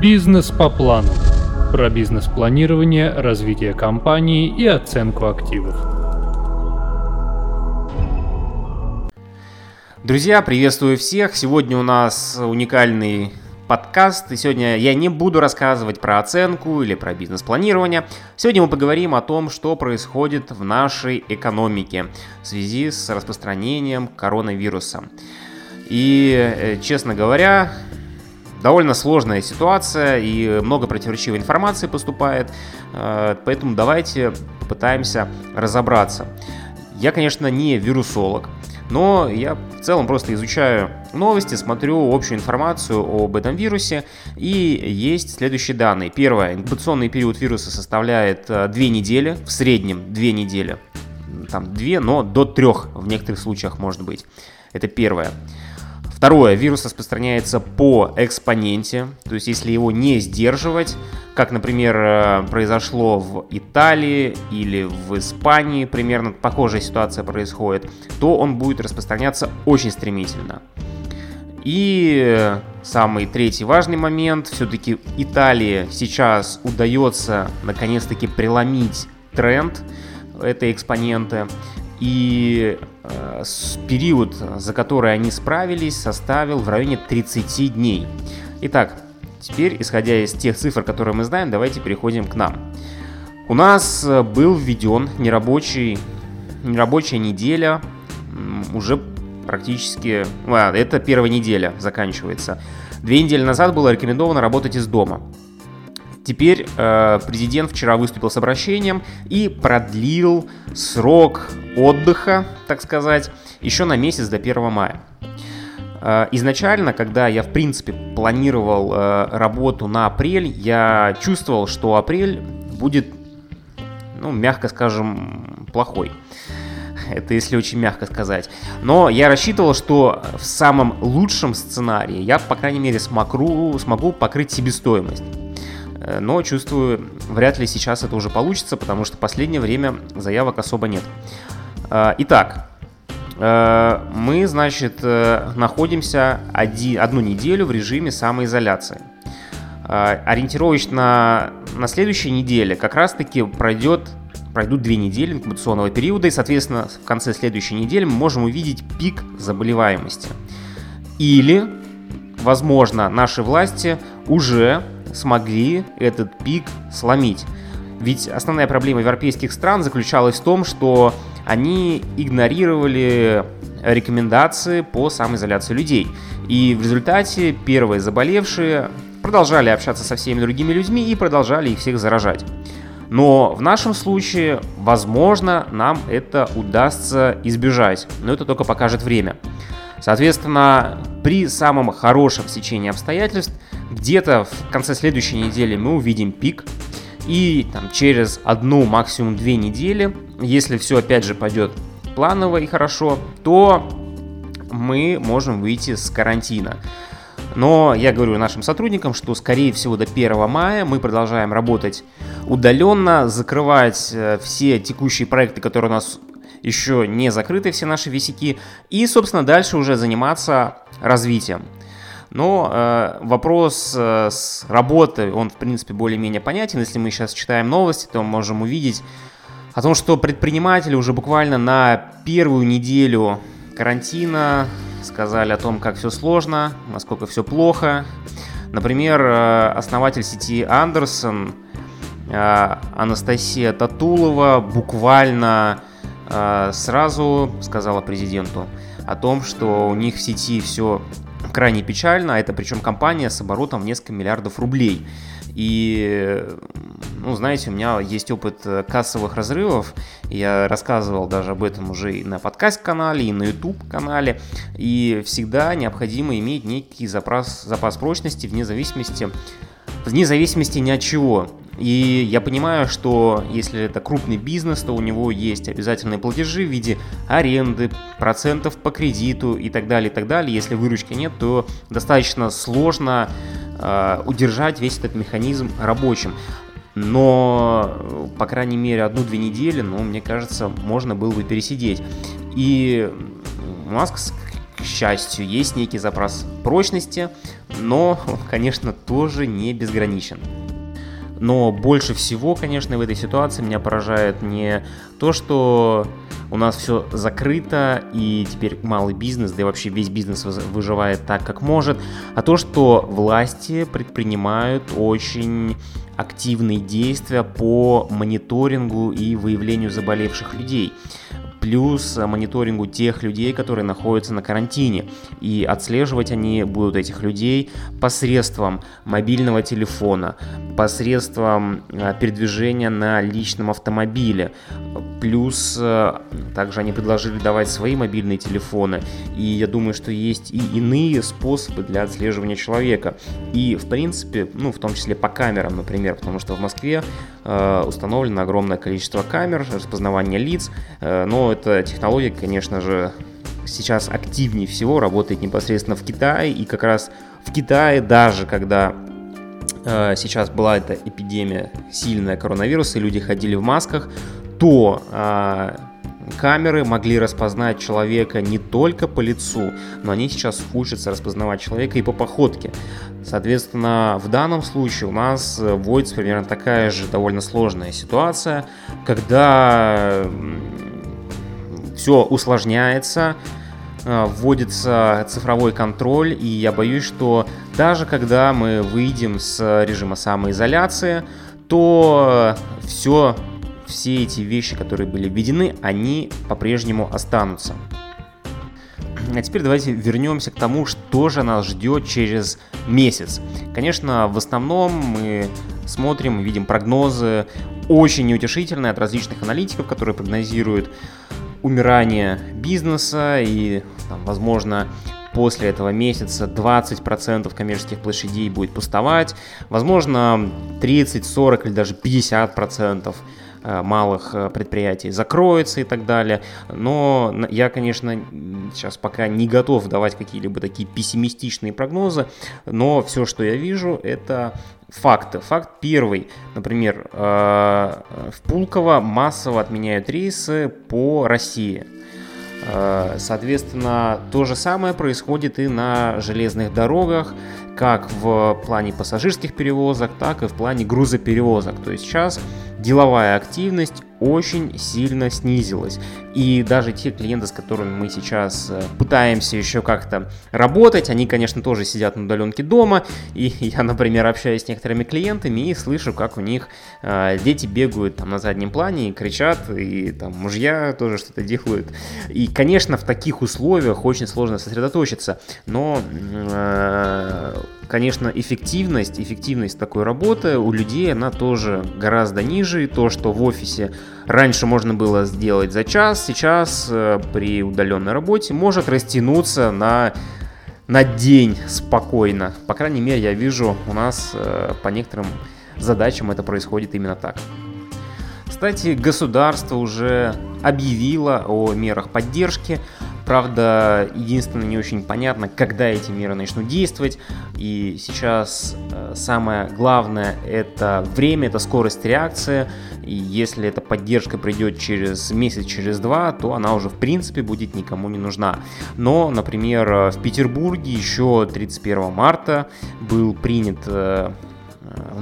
Бизнес по плану. Про бизнес-планирование, развитие компании и оценку активов. Друзья, приветствую всех. Сегодня у нас уникальный подкаст. И сегодня я не буду рассказывать про оценку или про бизнес-планирование. Сегодня мы поговорим о том, что происходит в нашей экономике в связи с распространением коронавируса. И, э, честно говоря, довольно сложная ситуация и много противоречивой информации поступает, э, поэтому давайте попытаемся разобраться. Я, конечно, не вирусолог, но я в целом просто изучаю новости, смотрю общую информацию об этом вирусе, и есть следующие данные. Первое, инкубационный период вируса составляет 2 э, недели, в среднем 2 недели, там 2, но до 3 в некоторых случаях может быть. Это первое. Второе, вирус распространяется по экспоненте, то есть если его не сдерживать, как, например, э, произошло в Италии или в Испании, примерно похожая ситуация происходит, то он будет распространяться очень стремительно. И самый третий важный момент, все-таки Италии сейчас удается наконец-таки преломить тренд этой экспоненты. И э, период, за который они справились, составил в районе 30 дней. Итак, теперь, исходя из тех цифр, которые мы знаем, давайте переходим к нам. У нас э, был введен нерабочий, нерабочая неделя уже практически... А, это первая неделя заканчивается. Две недели назад было рекомендовано работать из дома. Теперь э, президент вчера выступил с обращением и продлил срок отдыха, так сказать, еще на месяц до 1 мая. Э, изначально, когда я, в принципе, планировал э, работу на апрель, я чувствовал, что апрель будет, ну, мягко скажем, плохой. Это если очень мягко сказать. Но я рассчитывал, что в самом лучшем сценарии я, по крайней мере, смогу, смогу покрыть себестоимость. Э, но чувствую, вряд ли сейчас это уже получится, потому что в последнее время заявок особо нет. Э, итак, э, мы, значит, находимся одну неделю в режиме самоизоляции. Ориентировочно на следующей неделе как раз-таки пройдет пройдут две недели инкубационного периода, и, соответственно, в конце следующей недели мы можем увидеть пик заболеваемости. Или, возможно, наши власти уже смогли этот пик сломить. Ведь основная проблема европейских стран заключалась в том, что они игнорировали рекомендации по самоизоляции людей. И в результате первые заболевшие продолжали общаться со всеми другими людьми и продолжали их всех заражать. Но в нашем случае, возможно, нам это удастся избежать, но это только покажет время. Соответственно, при самом хорошем стечении обстоятельств где-то в конце следующей недели мы увидим пик, и там, через одну, максимум две недели, если все опять же пойдет планово и хорошо, то мы можем выйти с карантина. Но я говорю нашим сотрудникам, что скорее всего до 1 мая мы продолжаем работать удаленно, закрывать э, все текущие проекты, которые у нас еще не закрыты, все наши висяки, и, собственно, дальше уже заниматься развитием. Но э, вопрос э, с работой, он в принципе более-менее понятен. Если мы сейчас читаем новости, то можем увидеть о том, что предприниматели уже буквально на первую неделю карантина сказали о том, как все сложно, насколько все плохо. Например, э, основатель сети Андерсон, э, Анастасия Татулова, буквально э, сразу сказала президенту о том, что у них в сети все крайне печально. Это причем компания с оборотом в несколько миллиардов рублей. И, ну, знаете, у меня есть опыт э, кассовых разрывов. Я рассказывал даже об этом уже и на подкаст-канале, и на YouTube-канале. И всегда необходимо иметь некий запас, запас прочности вне зависимости, вне зависимости ни от чего. И я понимаю, что если это крупный бизнес, то у него есть обязательные платежи в виде аренды, процентов по кредиту и так далее, и так далее. Если выручки нет, то достаточно сложно э, удержать весь этот механизм рабочим. Но, по крайней мере, одну-две недели, ну, мне кажется, можно было бы пересидеть. И Маск к счастью, есть некий запас прочности, но, конечно, тоже не безграничен. Но больше всего, конечно, в этой ситуации меня поражает не то, что у нас все закрыто, и теперь малый бизнес, да и вообще весь бизнес выживает так, как может, а то, что власти предпринимают очень активные действия по мониторингу и выявлению заболевших людей плюс мониторингу тех людей, которые находятся на карантине. И отслеживать они будут этих людей посредством мобильного телефона, посредством э, передвижения на личном автомобиле. Плюс э, также они предложили давать свои мобильные телефоны. И я думаю, что есть и иные способы для отслеживания человека. И в принципе, ну в том числе по камерам, например, потому что в Москве э, установлено огромное количество камер распознавания лиц, э, но эта технология, конечно же, сейчас активнее всего работает непосредственно в Китае, и как раз в Китае даже когда э, сейчас была эта эпидемия сильная коронавируса, и люди ходили в масках, то э, камеры могли распознать человека не только по лицу, но они сейчас учатся распознавать человека и по походке. Соответственно, в данном случае у нас вводится примерно такая же довольно сложная ситуация, когда все усложняется, э, вводится цифровой контроль, и я боюсь, что даже когда мы выйдем с режима самоизоляции, то все, все эти вещи, которые были введены, они по-прежнему останутся. А теперь давайте вернемся к тому, что же нас ждет через месяц. Конечно, в основном мы смотрим, видим прогнозы очень неутешительные от различных аналитиков, которые прогнозируют умирание бизнеса и, там, возможно, после этого месяца 20% коммерческих площадей будет пустовать, возможно, 30, 40 или даже 50% Э, малых э, предприятий закроется и так далее. Но я, конечно, сейчас пока не готов давать какие-либо такие пессимистичные прогнозы, но все, что я вижу, это факты. Факт первый. Например, э, в Пулково массово отменяют рейсы по России. Соответственно, то же самое происходит и на железных дорогах как в плане пассажирских перевозок, так и в плане грузоперевозок. То есть сейчас деловая активность очень сильно снизилась. И даже те клиенты, с которыми мы сейчас э, пытаемся еще как-то работать, они, конечно, тоже сидят на удаленке дома. И я, например, общаюсь с некоторыми клиентами и слышу, как у них э, дети бегают там на заднем плане и кричат, и там мужья тоже что-то делают. И, конечно, в таких условиях очень сложно сосредоточиться. Но э, конечно, эффективность, эффективность такой работы у людей, она тоже гораздо ниже. И то, что в офисе раньше можно было сделать за час, сейчас э, при удаленной работе может растянуться на на день спокойно. По крайней мере, я вижу у нас э, по некоторым задачам это происходит именно так. Кстати, государство уже объявило о мерах поддержки. Правда, единственное не очень понятно, когда эти меры начнут действовать. И сейчас э, самое главное это время, это скорость реакции. И если эта поддержка придет через месяц, через два, то она уже в принципе будет никому не нужна. Но, например, в Петербурге еще 31 марта был принят э,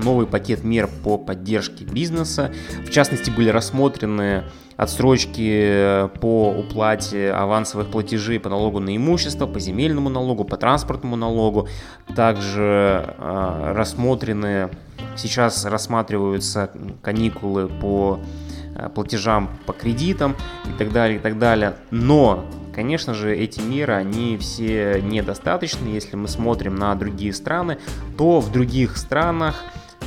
новый пакет мер по поддержке бизнеса. В частности, были рассмотрены отсрочки э, по уплате авансовых платежей по налогу на имущество, по земельному налогу, по транспортному налогу. Также э, рассмотрены, сейчас рассматриваются каникулы по э, платежам по кредитам и так далее, и так далее. Но, конечно же, эти меры, они все недостаточны. Если мы смотрим на другие страны, то в других странах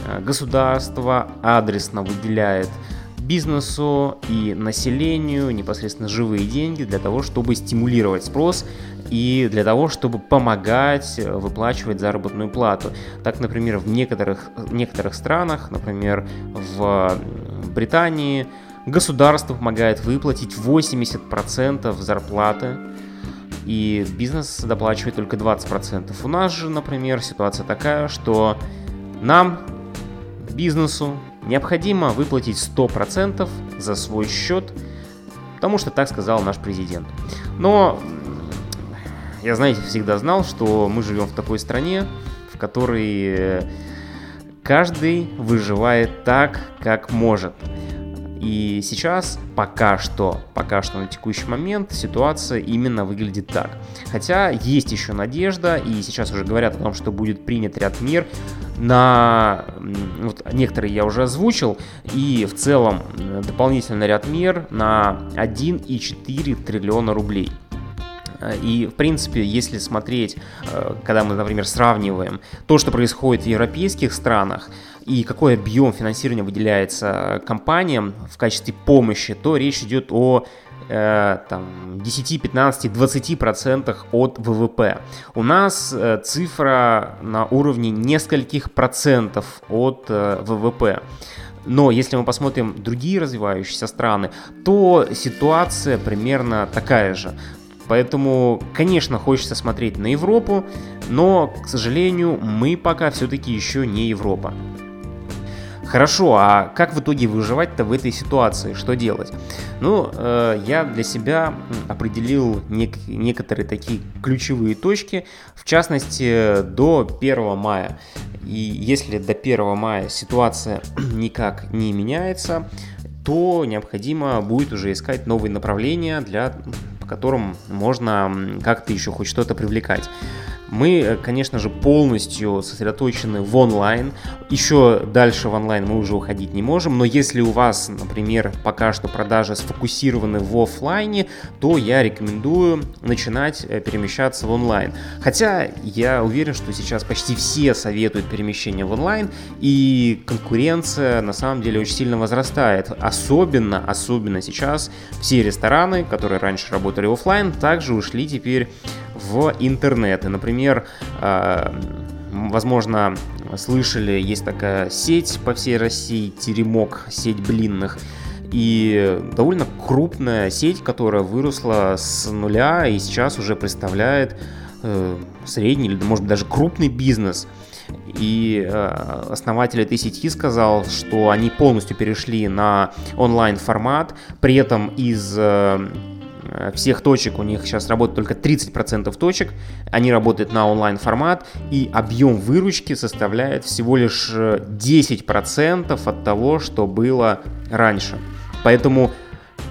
э, государство адресно выделяет бизнесу и населению непосредственно живые деньги для того, чтобы стимулировать спрос и для того, чтобы помогать э, выплачивать заработную плату. Так, например, в некоторых, некоторых странах, например, в Британии, государство помогает выплатить 80% зарплаты и бизнес доплачивает только 20%. У нас же, например, ситуация такая, что нам, бизнесу, необходимо выплатить 100% за свой счет, потому что так сказал наш президент. Но я, знаете, всегда знал, что мы живем в такой стране, в которой каждый выживает так, как может. И сейчас пока что, пока что на текущий момент ситуация именно выглядит так. Хотя есть еще надежда, и сейчас уже говорят о том, что будет принят ряд мер на... Вот некоторые я уже озвучил, и в целом дополнительный ряд мер на 1,4 триллиона рублей. И, в принципе, если смотреть, э, когда мы, например, сравниваем то, что происходит в европейских странах, и какой объем финансирования выделяется компаниям в качестве помощи, то речь идет о э, там, 10, 15, 20 процентах от ВВП. У нас э, цифра на уровне нескольких процентов от э, ВВП. Но если мы посмотрим другие развивающиеся страны, то ситуация примерно такая же. Поэтому, конечно, хочется смотреть на Европу, но, к сожалению, мы пока все-таки еще не Европа. Хорошо, а как в итоге выживать-то в этой ситуации? Что делать? Ну, э, я для себя определил нек- некоторые такие ключевые точки, в частности, до 1 мая. И если до 1 мая ситуация никак не меняется, то необходимо будет уже искать новые направления, для, по которым можно как-то еще хоть что-то привлекать. Мы, э, конечно же, полностью сосредоточены в онлайн. Еще дальше в онлайн мы уже уходить не можем, но если у вас, например, пока что продажи сфокусированы в офлайне, то я рекомендую начинать э, перемещаться в онлайн. Хотя я уверен, что сейчас почти все советуют перемещение в онлайн, и конкуренция на самом деле очень сильно возрастает. Особенно, особенно сейчас все рестораны, которые раньше работали офлайн, также ушли теперь в интернет. И, например, э, возможно, слышали, есть такая сеть по всей России, Теремок, сеть блинных. И довольно крупная сеть, которая выросла с нуля и сейчас уже представляет э, средний или, может быть, даже крупный бизнес. И э, основатель этой сети сказал, что они полностью перешли на онлайн формат, при этом из Э, всех точек, у них сейчас работает только 30% точек, они работают на онлайн формат, и объем выручки составляет всего лишь 10% э, от того, что было раньше. Поэтому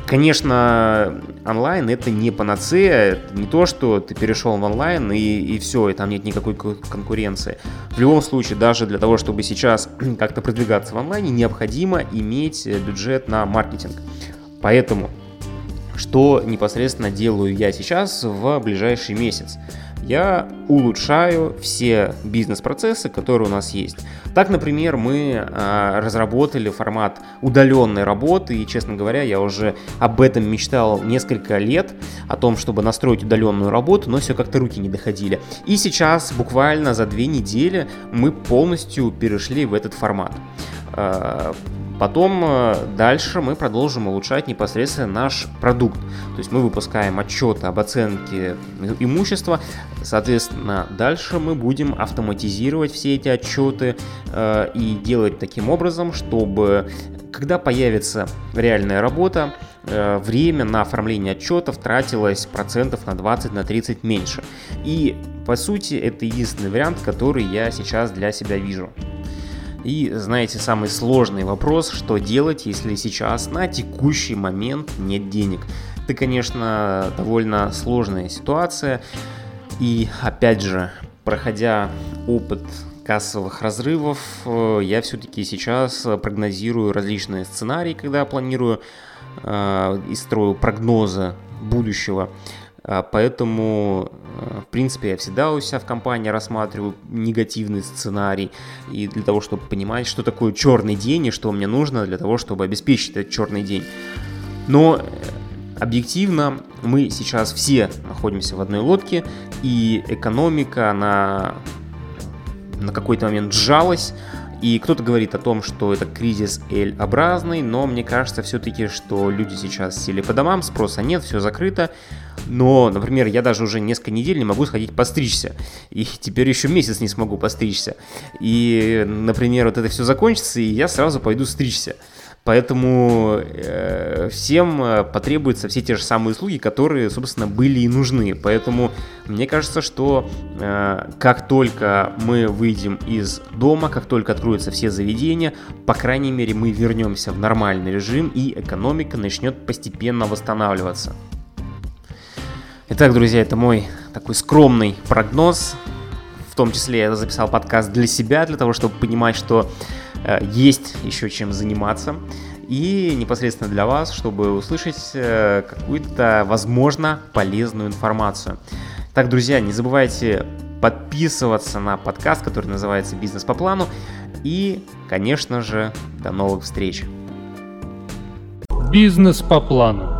Конечно, онлайн это не панацея, это не то, что ты перешел в онлайн и, и все, и там нет никакой конкуренции. В любом случае, даже для того, чтобы сейчас как-то продвигаться в онлайне, необходимо иметь бюджет на маркетинг. Поэтому что непосредственно делаю я сейчас в ближайший месяц? Я улучшаю все бизнес-процессы, которые у нас есть. Так, например, мы э, разработали формат удаленной работы, и, честно говоря, я уже об этом мечтал несколько лет, о том, чтобы настроить удаленную работу, но все как-то руки не доходили. И сейчас, буквально за две недели, мы полностью перешли в этот формат. Потом э, дальше мы продолжим улучшать непосредственно наш продукт. То есть мы выпускаем отчеты об оценке имущества. Соответственно, дальше мы будем автоматизировать все эти отчеты э, и делать таким образом, чтобы когда появится реальная работа, э, время на оформление отчетов тратилось процентов на 20 на 30 меньше. И по сути это единственный вариант, который я сейчас для себя вижу. И знаете, самый сложный вопрос, что делать, если сейчас на текущий момент нет денег. Это, конечно, довольно сложная ситуация. И опять же, проходя опыт кассовых разрывов, э, я все-таки сейчас прогнозирую различные сценарии, когда планирую э, и строю прогнозы будущего. А, поэтому, э, в принципе, я всегда у себя в компании рассматриваю негативный сценарий. И для того, чтобы понимать, что такое черный день и что мне нужно для того, чтобы обеспечить этот черный день. Но э, объективно мы сейчас все находимся в одной лодке, и экономика, она на какой-то момент сжалась, и кто-то говорит о том, что это кризис L-образный, но мне кажется все-таки, что люди сейчас сели по домам, спроса нет, все закрыто. Но, например, я даже уже несколько недель не могу сходить постричься. И теперь еще месяц не смогу постричься. И, например, вот это все закончится, и я сразу пойду стричься. Поэтому э, всем э, потребуются все те же самые услуги, которые, собственно, были и нужны. Поэтому мне кажется, что э, как только мы выйдем из дома, как только откроются все заведения, по крайней мере, мы вернемся в нормальный режим и экономика начнет постепенно восстанавливаться. Итак, друзья, это мой такой скромный прогноз. В том числе я записал подкаст для себя, для того, чтобы понимать, что Э, есть еще чем заниматься. И непосредственно для вас, чтобы услышать э, какую-то, возможно, полезную информацию. Так, друзья, не забывайте подписываться на подкаст, который называется «Бизнес по плану». И, конечно же, до новых встреч. Бизнес по плану.